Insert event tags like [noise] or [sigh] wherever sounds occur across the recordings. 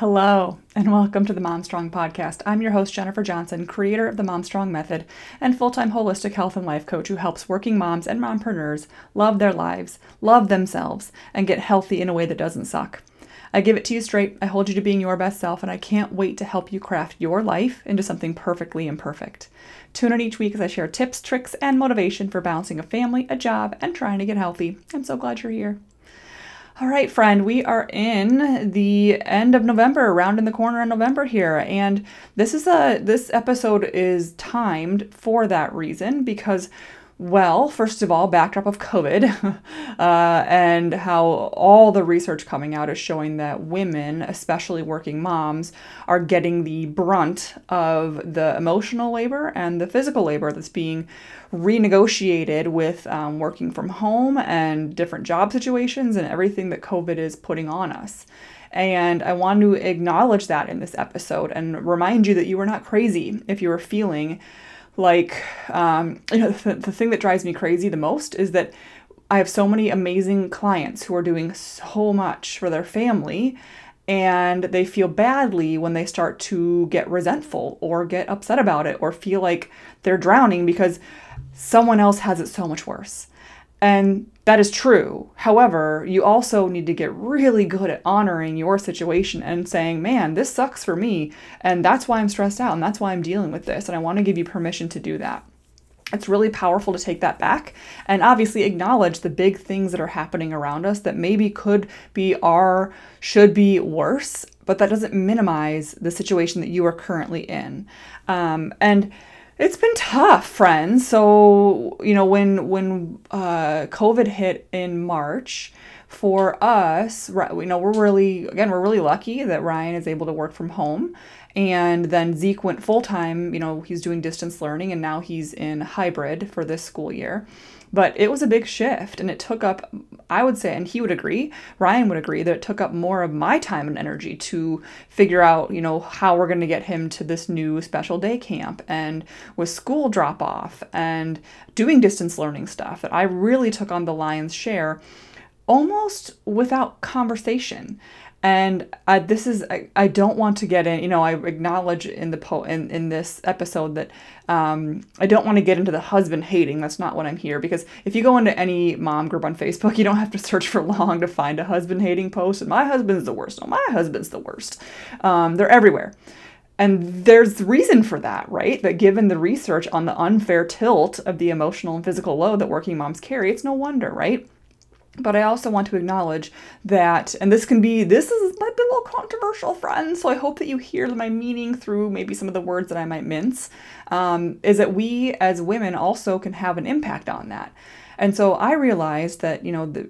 Hello, and welcome to the Mom Strong Podcast. I'm your host, Jennifer Johnson, creator of the Mom Strong Method and full time holistic health and life coach who helps working moms and mompreneurs love their lives, love themselves, and get healthy in a way that doesn't suck. I give it to you straight, I hold you to being your best self, and I can't wait to help you craft your life into something perfectly imperfect. Tune in each week as I share tips, tricks, and motivation for balancing a family, a job, and trying to get healthy. I'm so glad you're here. All right, friend, we are in the end of November, around in the corner in November here, and this is a this episode is timed for that reason because well, first of all, backdrop of COVID [laughs] uh, and how all the research coming out is showing that women, especially working moms, are getting the brunt of the emotional labor and the physical labor that's being renegotiated with um, working from home and different job situations and everything that COVID is putting on us. And I want to acknowledge that in this episode and remind you that you are not crazy if you are feeling like um, you know the, the thing that drives me crazy the most is that i have so many amazing clients who are doing so much for their family and they feel badly when they start to get resentful or get upset about it or feel like they're drowning because someone else has it so much worse and that is true. However, you also need to get really good at honoring your situation and saying, man, this sucks for me. And that's why I'm stressed out. And that's why I'm dealing with this. And I want to give you permission to do that. It's really powerful to take that back and obviously acknowledge the big things that are happening around us that maybe could be are, should be worse, but that doesn't minimize the situation that you are currently in. Um, and it's been tough, friends. So, you know, when when uh, COVID hit in March, for us, we know we're really again we're really lucky that Ryan is able to work from home, and then Zeke went full time. You know, he's doing distance learning, and now he's in hybrid for this school year. But it was a big shift and it took up, I would say, and he would agree, Ryan would agree, that it took up more of my time and energy to figure out, you know, how we're going to get him to this new special day camp and with school drop off and doing distance learning stuff that I really took on the lion's share almost without conversation and uh, this is I, I don't want to get in you know i acknowledge in the po in, in this episode that um, i don't want to get into the husband hating that's not what i'm here because if you go into any mom group on facebook you don't have to search for long to find a husband hating post and my husband's the worst no my husband's the worst um, they're everywhere and there's reason for that, right? That given the research on the unfair tilt of the emotional and physical load that working moms carry, it's no wonder, right? But I also want to acknowledge that, and this can be, this is a little controversial, friends. So I hope that you hear my meaning through maybe some of the words that I might mince. Um, is that we as women also can have an impact on that. And so I realized that, you know, the,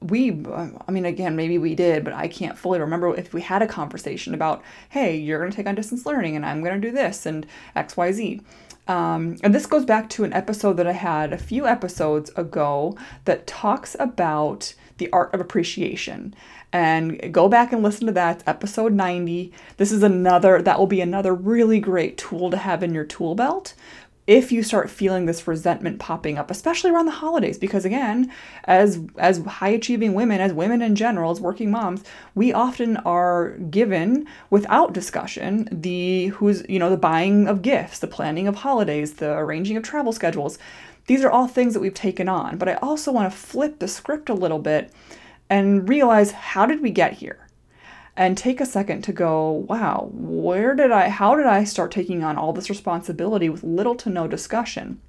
we, I mean, again, maybe we did, but I can't fully remember if we had a conversation about, hey, you're going to take on distance learning and I'm going to do this and X, Y, Z. Um, and this goes back to an episode that I had a few episodes ago that talks about the art of appreciation. And go back and listen to that. Episode 90. This is another, that will be another really great tool to have in your tool belt if you start feeling this resentment popping up especially around the holidays because again as as high achieving women as women in general as working moms we often are given without discussion the who's you know the buying of gifts the planning of holidays the arranging of travel schedules. These are all things that we've taken on. But i also want to flip the script a little bit and realize how did we get here and take a second to go, wow, where did I, how did I start taking on all this responsibility with little to no discussion?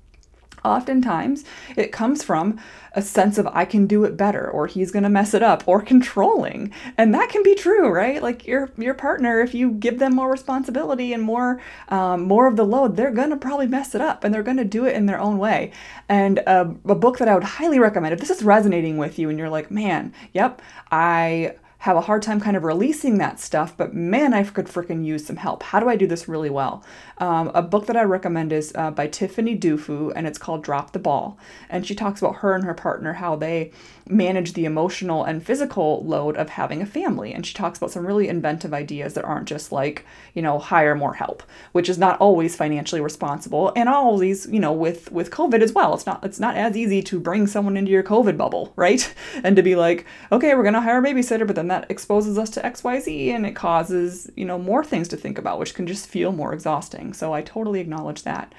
Oftentimes, it comes from a sense of I can do it better, or he's going to mess it up, or controlling, and that can be true, right? Like your your partner, if you give them more responsibility and more um, more of the load, they're going to probably mess it up, and they're going to do it in their own way. And uh, a book that I would highly recommend, if this is resonating with you, and you're like, man, yep, I have a hard time kind of releasing that stuff, but man, I could freaking use some help. How do I do this really well? Um, a book that I recommend is uh, by Tiffany Dufu, and it's called Drop the Ball. And she talks about her and her partner, how they manage the emotional and physical load of having a family. And she talks about some really inventive ideas that aren't just like, you know, hire more help, which is not always financially responsible. And all these, you know, with with COVID as well. It's not it's not as easy to bring someone into your COVID bubble, [laughs] right? And to be like, okay, we're gonna hire a babysitter, but then that exposes us to xyz and it causes you know more things to think about which can just feel more exhausting. So i totally acknowledge that.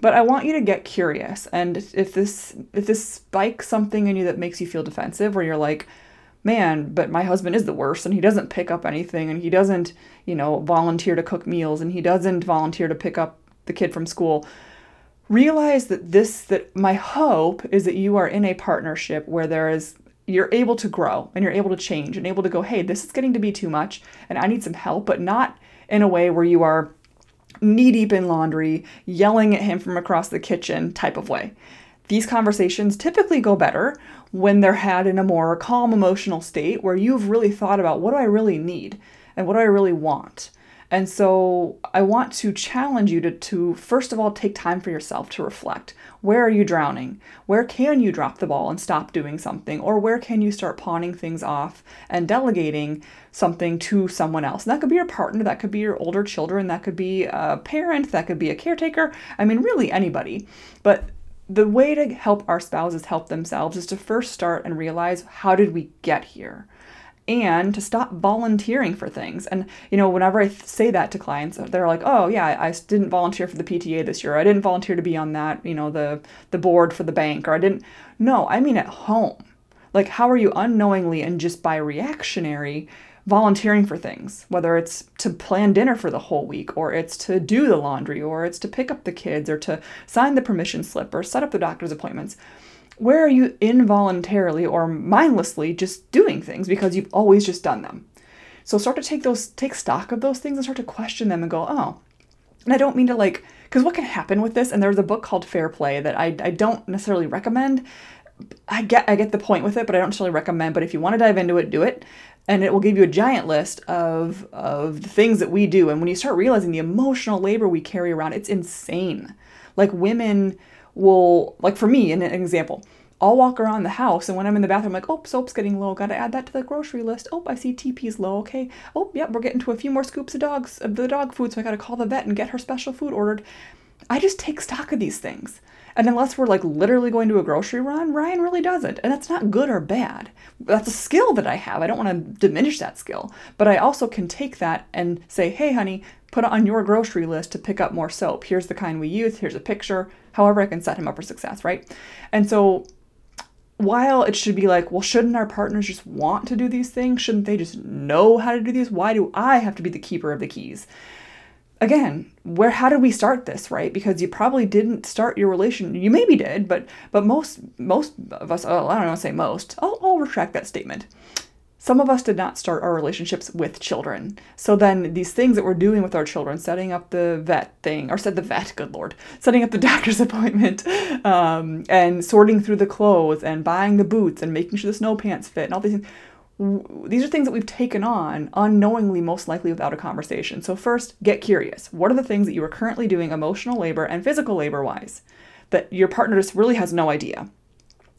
But i want you to get curious. And if this if this spikes something in you that makes you feel defensive where you're like man but my husband is the worst and he doesn't pick up anything and he doesn't you know volunteer to cook meals and he doesn't volunteer to pick up the kid from school realize that this that my hope is that you are in a partnership where there is you're able to grow and you're able to change and able to go hey this is getting to be too much and i need some help but not in a way where you are knee deep in laundry yelling at him from across the kitchen type of way. These conversations typically go better when they're had in a more calm emotional state where you've really thought about what do i really need and what do i really want and so I want to challenge you to, to first of all take time for yourself to reflect. Where are you drowning? Where can you drop the ball and stop doing something? Or where can you start pawning things off and delegating something to someone else? And that could be your partner, that could be your older children, that could be a parent, that could be a caretaker. I mean, really anybody. But the way to help our spouses help themselves is to first start and realize how did we get here? And to stop volunteering for things. And, you know, whenever I th- say that to clients, they're like, oh, yeah, I, didn't volunteer for the PTA this year. I didn't volunteer to be on that, you know, the, the board for the bank, or I didn't. No, I mean at home. Like, how are you unknowingly and just by reactionary volunteering for things, whether it's to plan dinner for the whole week, or it's to do the laundry, or it's to pick up the kids, or to sign the permission slip, or set up the doctor's appointments where are you involuntarily or mindlessly just doing things because you've always just done them? So start to take those take stock of those things and start to question them and go, "Oh." And I don't mean to like because what can happen with this and there's a book called Fair Play that I, I don't necessarily recommend. I get I get the point with it, but I don't necessarily recommend, but if you want to dive into it, do it. And it will give you a giant list of of the things that we do and when you start realizing the emotional labor we carry around, it's insane. Like women will, like for me, in an example, I'll walk around the house and when I'm in the bathroom, I'm like, oh, soap's getting low. Gotta add that to the grocery list. Oh, I see TP's low. Okay. Oh, yep, we're getting to a few more scoops of dogs of the dog food, so I gotta call the vet and get her special food ordered. I just take stock of these things. And unless we're like literally going to a grocery run, Ryan really doesn't. And that's not good or bad. That's a skill that I have. I don't want to diminish that skill. But I also can take that and say, hey, honey, put it on your grocery list to pick up more soap. Here's the kind we use. Here's a picture. However, I can set him up for success, right? And so while it should be like, well, shouldn't our partners just want to do these things? Shouldn't they just know how to do these? Why do I have to be the keeper of the keys? Again where how did we start this right? Because you probably didn't start your relation you maybe did but but most most of us oh, i don't want to say most I'll, I'll retract that statement. Some of us did not start our relationships with children. So then these things that we're doing with our children setting up the vet thing or said the vet good lord setting up the [laughs] doctor's appointment um, and sorting through the clothes and buying the boots and making sure the snow pants fit and all these things these are things that we've taken on unknowingly, most likely without a conversation. So, first, get curious. What are the things that you are currently doing emotional labor and physical labor wise that your partner just really has no idea?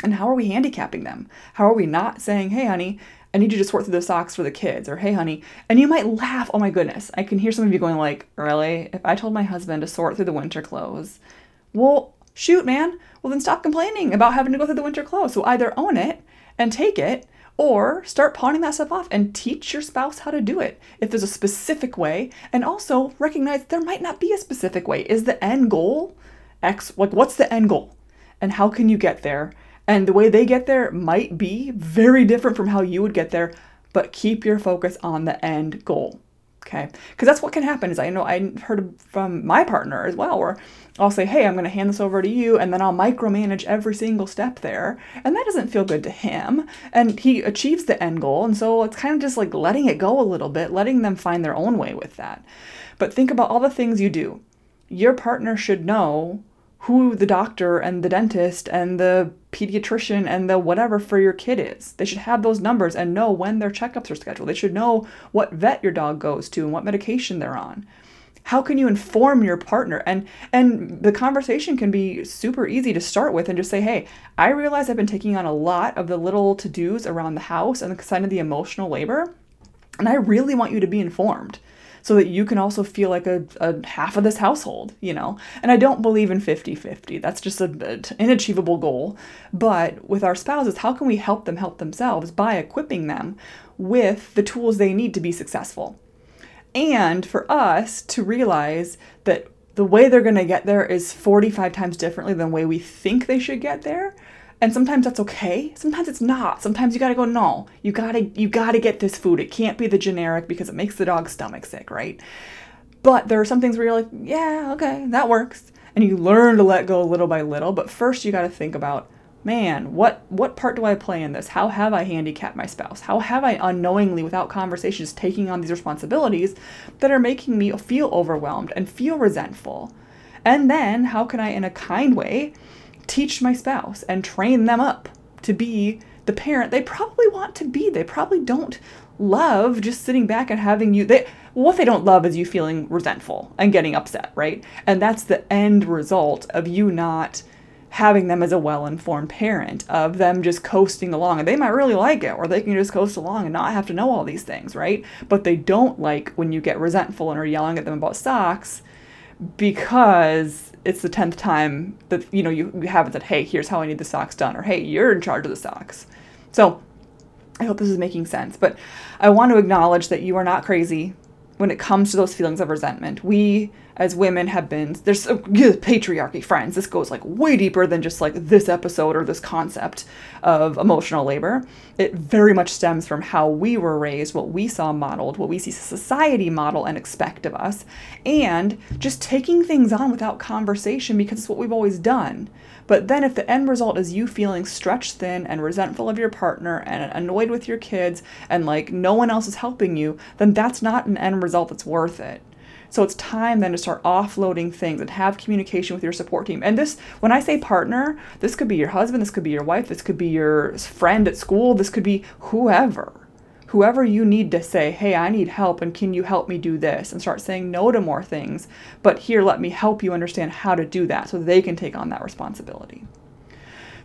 And how are we handicapping them? How are we not saying, hey, honey, I need you to sort through the socks for the kids, or hey, honey, and you might laugh. Oh my goodness, I can hear some of you going like, really? If I told my husband to sort through the winter clothes, well, shoot, man. Well, then stop complaining about having to go through the winter clothes. So either own it and take it, or start pawning that stuff off and teach your spouse how to do it if there's a specific way. And also recognize there might not be a specific way. Is the end goal X? Like, what's the end goal? And how can you get there? And the way they get there might be very different from how you would get there, but keep your focus on the end goal. Okay. Because that's what can happen is I know I heard from my partner as well, where I'll say, hey, I'm going to hand this over to you, and then I'll micromanage every single step there. And that doesn't feel good to him. And he achieves the end goal. And so it's kind of just like letting it go a little bit, letting them find their own way with that. But think about all the things you do. Your partner should know who the doctor and the dentist and the pediatrician and the whatever for your kid is. They should have those numbers and know when their checkups are scheduled. They should know what vet your dog goes to and what medication they're on. How can you inform your partner? And and the conversation can be super easy to start with and just say, "Hey, I realize I've been taking on a lot of the little to-dos around the house and kind of the emotional labor, and I really want you to be informed." So that you can also feel like a, a half of this household, you know? And I don't believe in 50 50. That's just an inachievable goal. But with our spouses, how can we help them help themselves by equipping them with the tools they need to be successful. And for us to realize that the way they're going to get there is 45 times differently than the way we think they should get there. And sometimes that's okay. Sometimes it's not. Sometimes you got to go no. You got to you got to get this food. It can't be the generic because it makes the dog's stomach sick, right? But there are some things where you're like, yeah, okay, that works. And you learn to let go little by little, but first you got to think about man, what what part do I play in this? How have I handicapped my spouse? How have I unknowingly, without conversations, taking on these responsibilities that are making me feel overwhelmed and feel resentful? And then how can I, in a kind way, teach my spouse and train them up to be the parent they probably want to be? They probably don't love just sitting back and having you they what they don't love is you feeling resentful and getting upset, right? And that's the end result of you not having them as a well informed parent, of them just coasting along. And they might really like it, or they can just coast along and not have to know all these things, right? But they don't like when you get resentful and are yelling at them about socks because it's the 10th time that you know you, you haven't said hey here's how i need the socks done or hey you're in charge of the socks. So i hope this is making sense but i want to acknowledge that you are not crazy when it comes to those feelings of resentment. We as women have been there's uh, a, patriarchy friends. This goes like way deeper than just like this episode or this concept of emotional labor. It very much stems from how we were raised what we saw modeled what we see society model and expect of us and just taking things on without conversation because it's what we've always done. But then if the end result is you feeling stretched thin and resentful of your partner and annoyed with your kids and like no one else is helping you then that's not an end result that's worth it so it's time then to start offloading things and have communication with your support team. And this, when I say partner, this could be your husband, this could be your wife, this could be your friend at school, this could be whoever. Whoever you need to say, hey, I need help and can you help me do this? And start saying no to more things. But here, let me help you understand how to do that so they can take on that responsibility.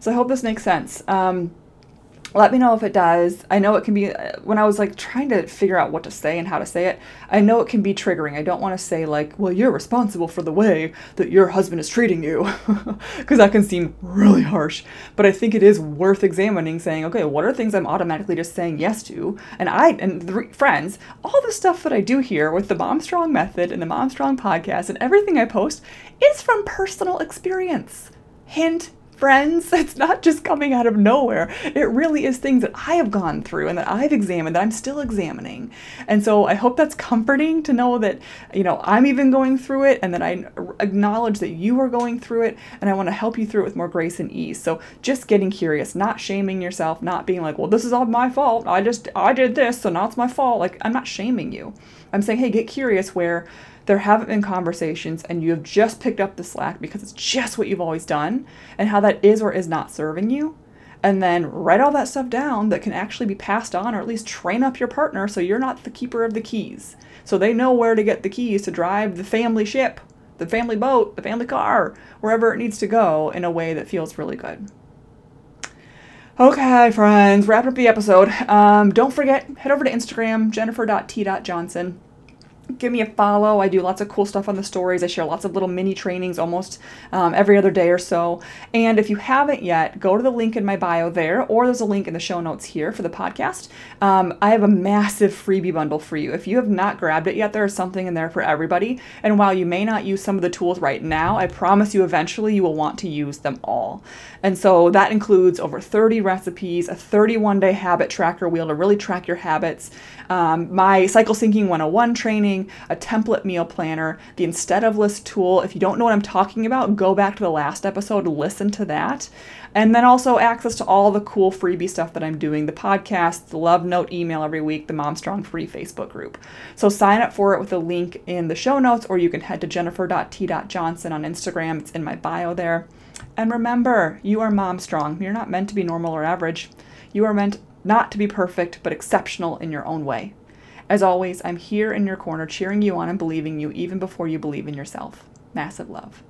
So I hope this makes sense. Um, let me know if it does. I know it can be, uh, when I was like trying to figure out what to say and how to say it, I know it can be triggering. I don't want to say, like, well, you're responsible for the way that your husband is treating you, [laughs] because that can seem really harsh. But I think it is worth examining, saying, okay, what are things I'm automatically just saying yes to? And I, and the friends, all the stuff that I do here with the Mom Strong method and the Mom Strong podcast and everything I post is from personal experience. Hint, friends. [laughs] It's not just coming out of nowhere. It really is things that I have gone through and that I've examined that I'm still examining. And so I hope that's comforting to know that, you know, I'm even going through it and that I acknowledge that you are going through it and I want to help you through it with more grace and ease. So just getting curious, not shaming yourself, not being like, well, this is all my fault. I just, I did this, so now it's my fault. Like, I'm not shaming you. I'm saying, hey, get curious where there haven't been conversations and you have just picked up the slack because it's just what you've always done and how that is or is not serving you. And then write all that stuff down that can actually be passed on or at least train up your partner so you're not the keeper of the keys. So they know where to get the keys to drive the family ship, the family boat, the family car, wherever it needs to go in a way that feels really good. Okay, friends, wrapping up the episode. Um, don't forget, head over to Instagram, jennifer.t.johnson give me a follow. I do lots of cool stuff on the stories. I share lots of little mini trainings almost um, every other day or so. And if you haven't yet, go to the link in my bio there, or there's a link in the show notes here for the podcast. Um, I have a massive freebie bundle for you. If you have not grabbed it yet, there is something in there for everybody. And while you may not use some of the tools right now, I promise you eventually you will want to use them all. And so that includes over 30 recipes, a 31 day habit tracker wheel to really track your habits, um, my cycle syncing 101 training, a template meal planner, the instead of list tool. If you don't know what I'm talking about, go back to the last episode, listen to that. And then also access to all the cool freebie stuff that I'm doing the podcast, the love note email every week, the Mom Strong free Facebook group. So sign up for it with a link in the show notes, or you can head to jennifer.t.johnson on Instagram. It's in my bio there. And remember, you are mom strong. You're not meant to be normal or average. You are meant not to be perfect, but exceptional in your own way. As always, I'm here in your corner cheering you on and believing you even before you believe in yourself. Massive love.